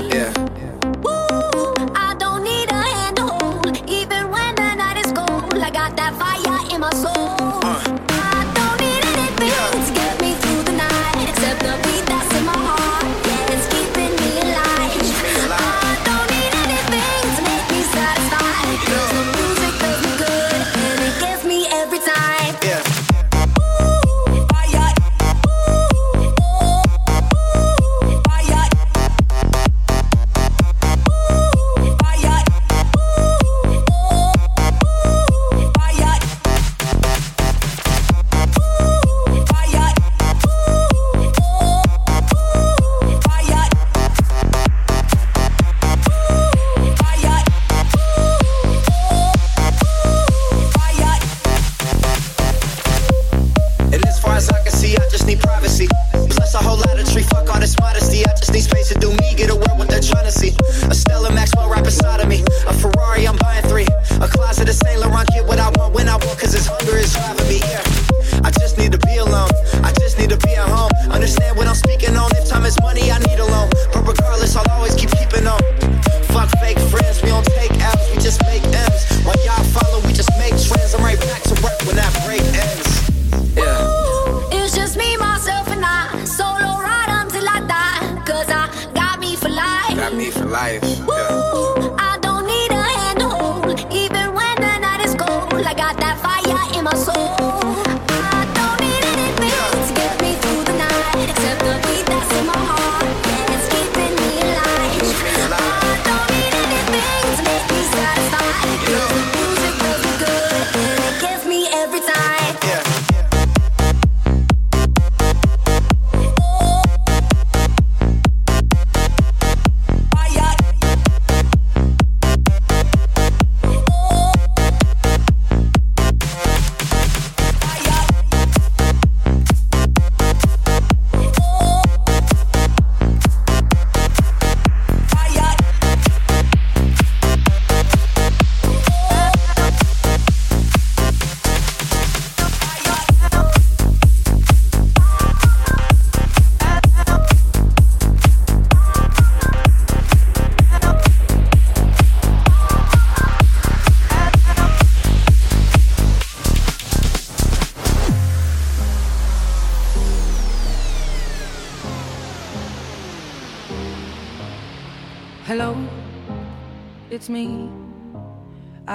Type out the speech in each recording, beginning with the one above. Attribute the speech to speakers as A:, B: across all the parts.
A: Yeah.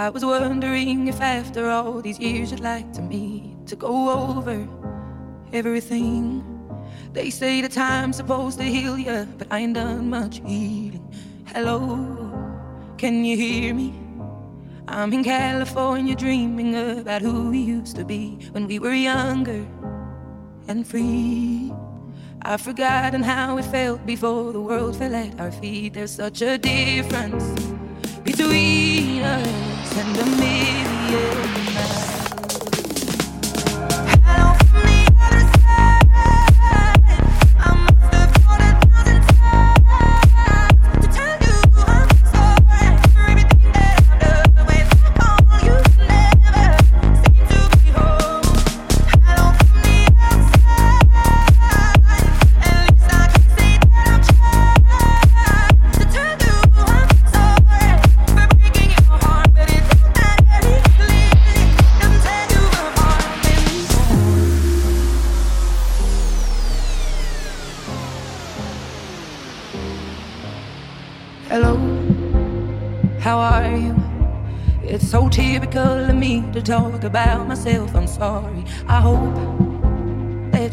A: I was wondering if after all these years you'd like to meet to go over everything. They say the time's supposed to heal you, but I ain't done much healing. Hello, can you hear me? I'm in California dreaming about who we used to be when we were younger and free. I've forgotten how it felt before the world fell at our feet. There's such a difference between us and a million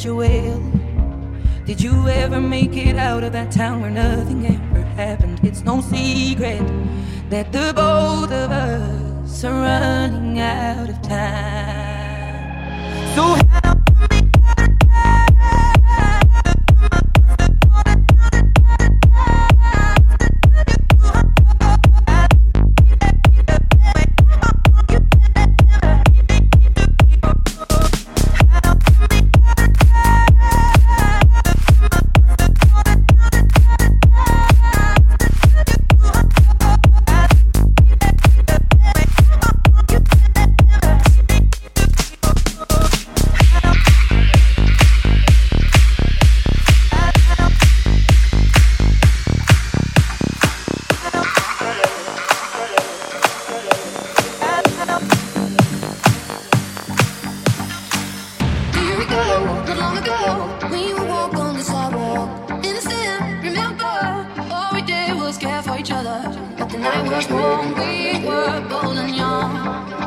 A: you. Did you ever make it out of that town where nothing ever happened? It's no secret that the both of us are running out of time. But
B: the night
C: was
D: warm, we were bold and young.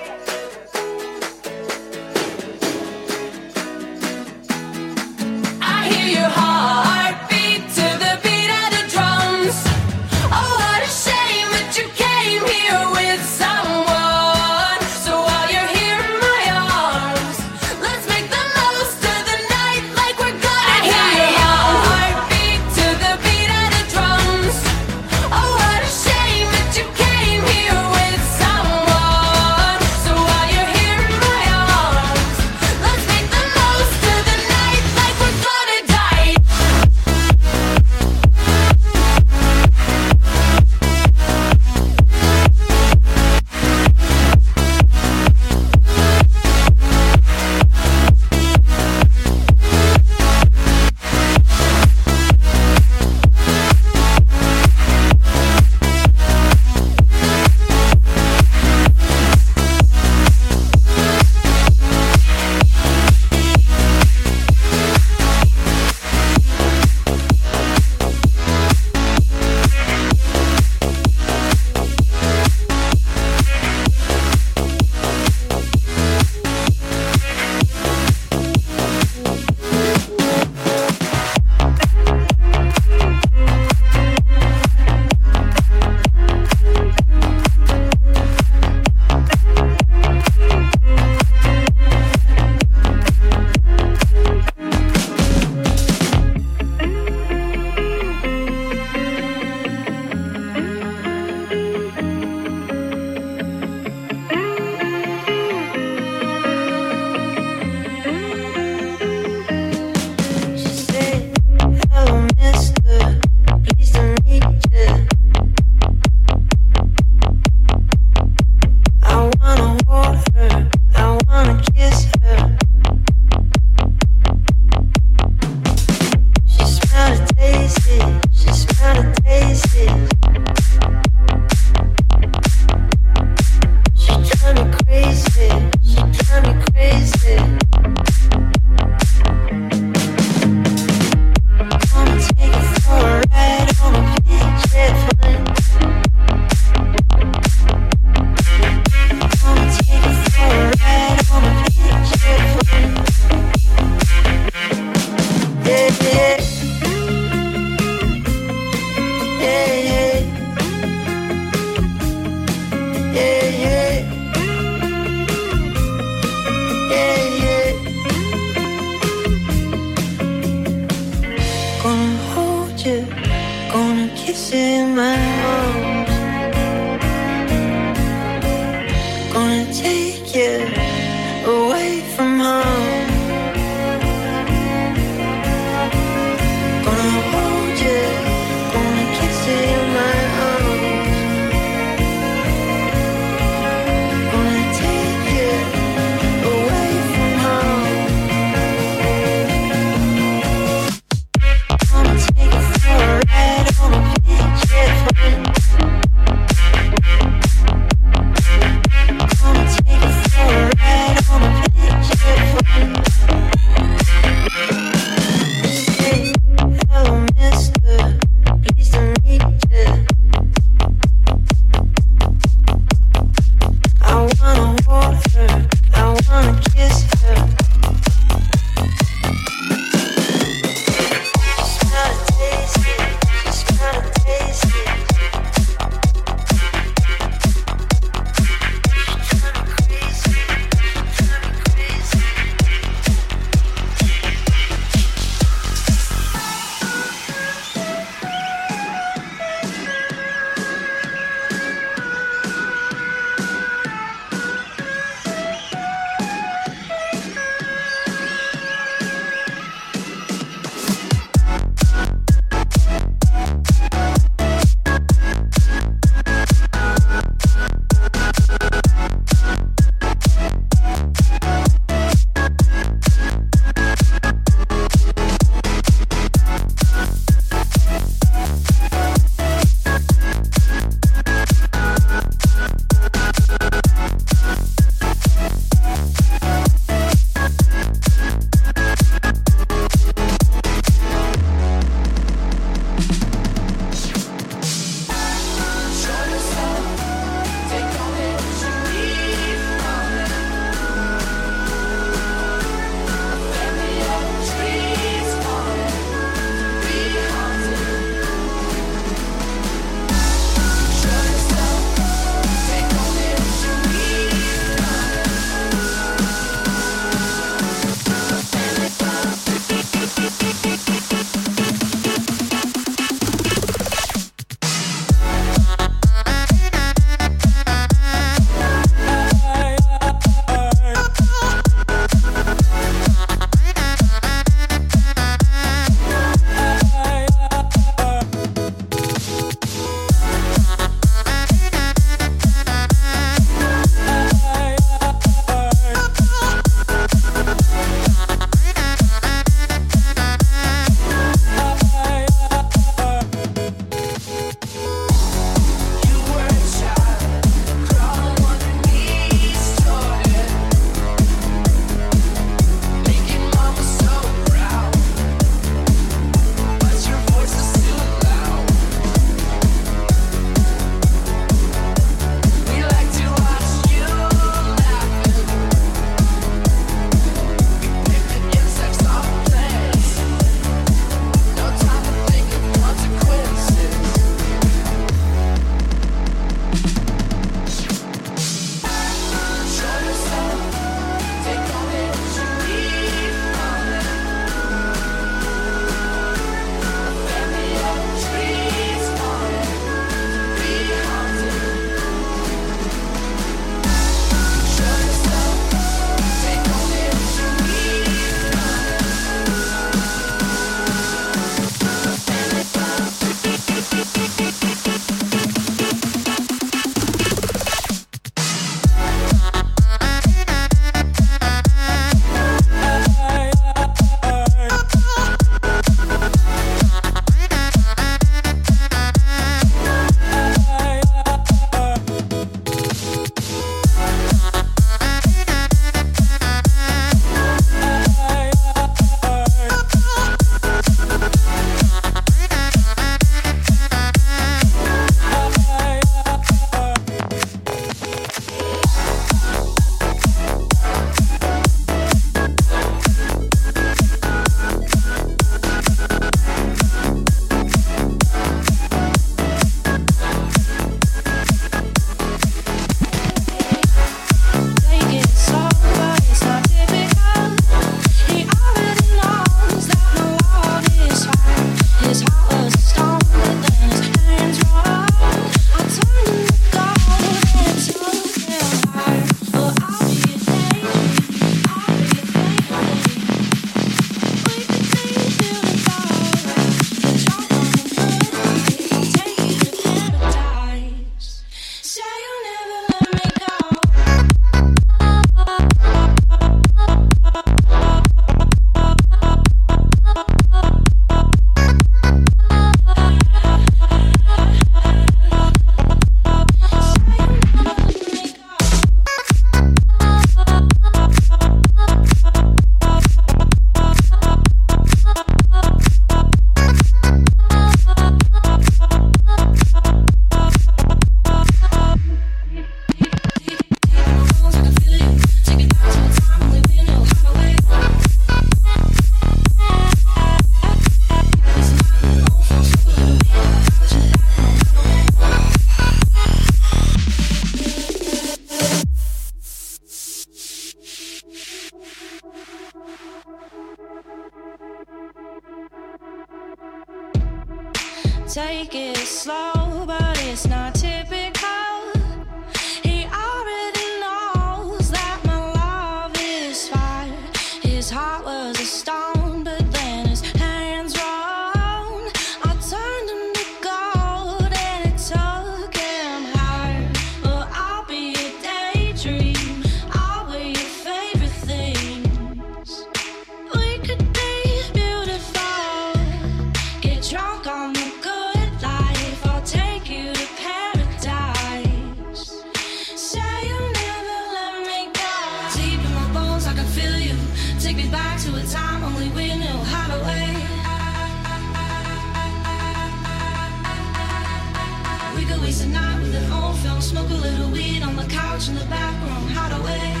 E: Waste a night with an old film, smoke a little weed on the couch in the back room, hide away.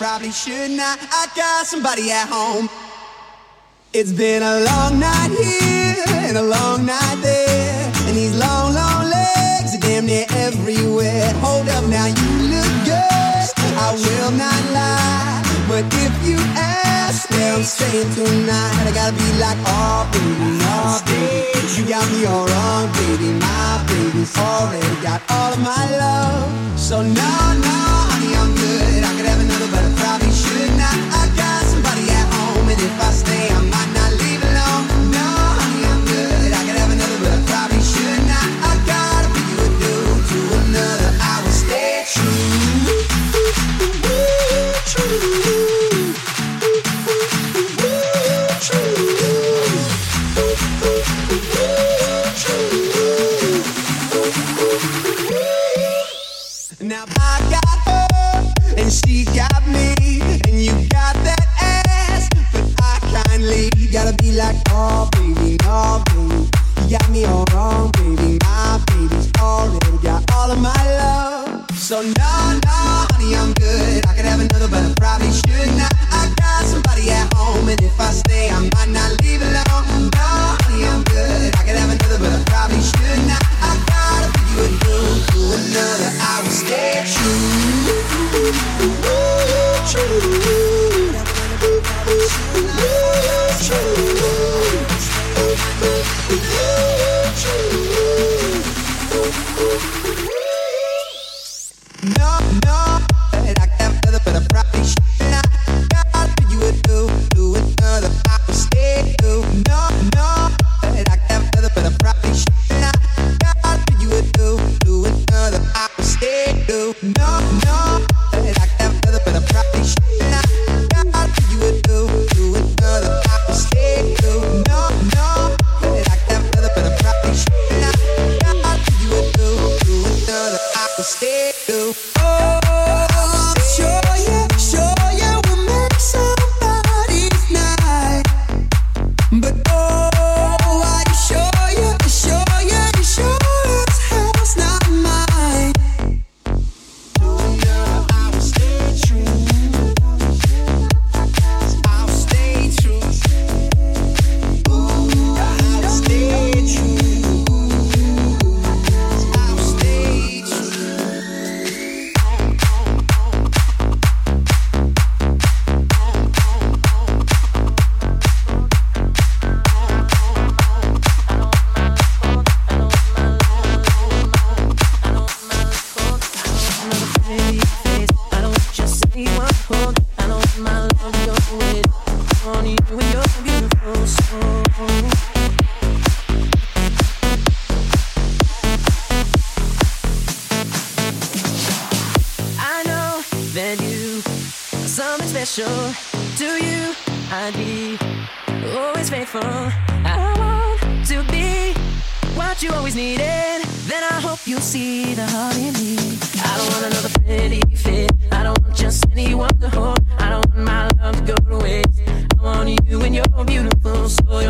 F: Probably should not. I got somebody at home. It's been a long night here and a long night there. And these long, long legs are damn near everywhere. Hold up now, you look good. I will not lie. But if you ask where I'm staying tonight, I gotta be like, oh, baby, oh, baby. You got me all wrong, baby. My baby's already got all of my love. So, no, no. I
G: you're beautiful, so you're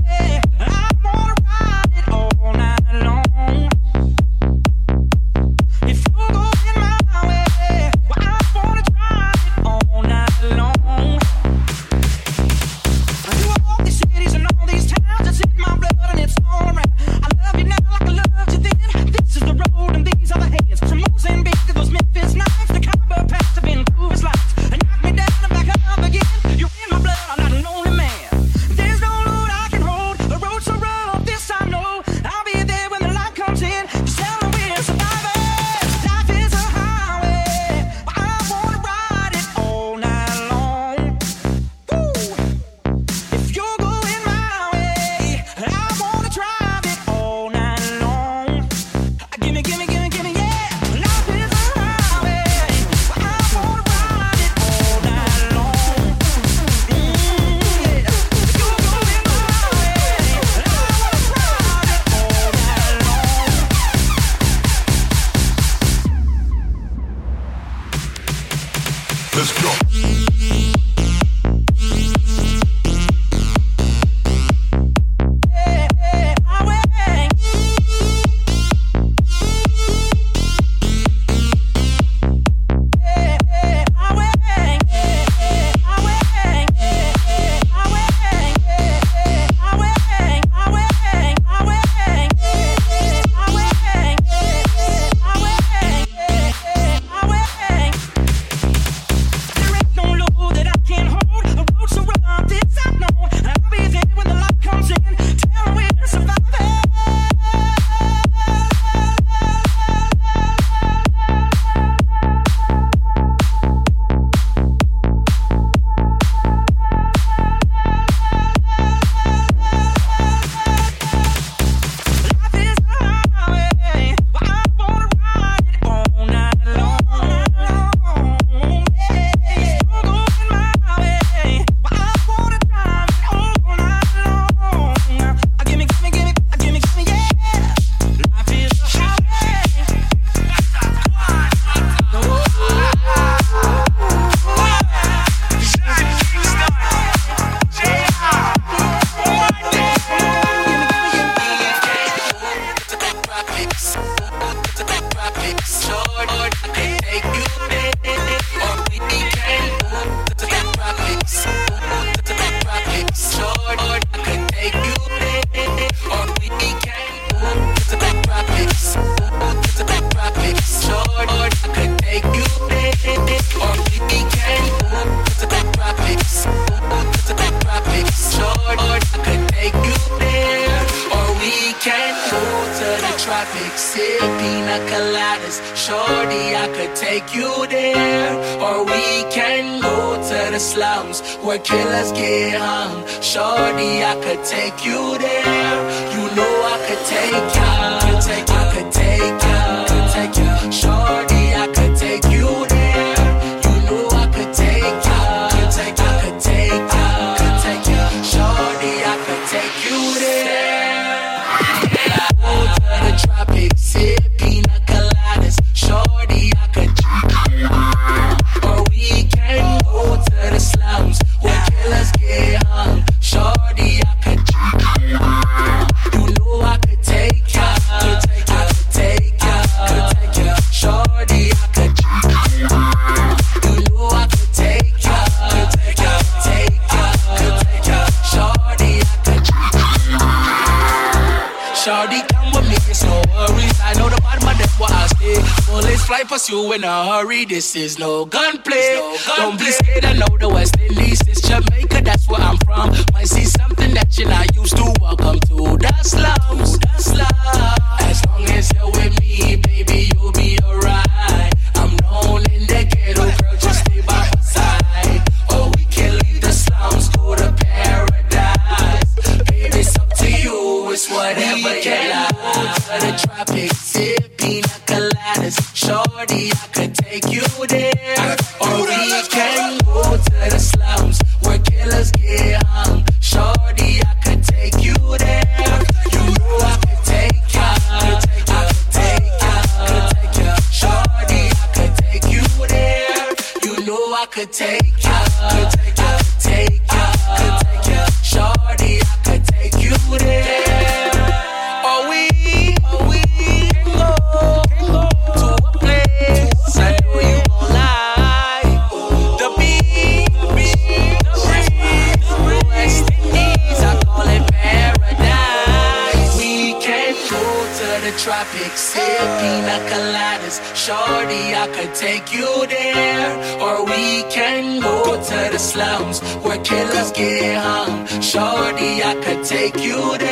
H: Coladas. Shorty, I could take you there. Or we can go to the slums where killers get hung. Shorty, I could take you there. You know I could take you. I could. Take you. Shorty, I could take you there. Fly you in a hurry. This is no gunplay. Don't be scared, I know the West Indies. It's Jamaica, that's where I'm from. Might see something that you're not used to. Welcome to the slums. The slums. As long as you're with me, baby, you'll be alright. I'm known in the ghetto, girl, just stay by my side. Or we can leave the slums, go to paradise. Baby, it's up to you, it's whatever you like. To the tropics, Shorty, I could take you there. Or we can go to the slums where killers get hung. Shorty, I could take you there. You know I could take. I could take. Shorty, I could take you there. You know I could take take you there.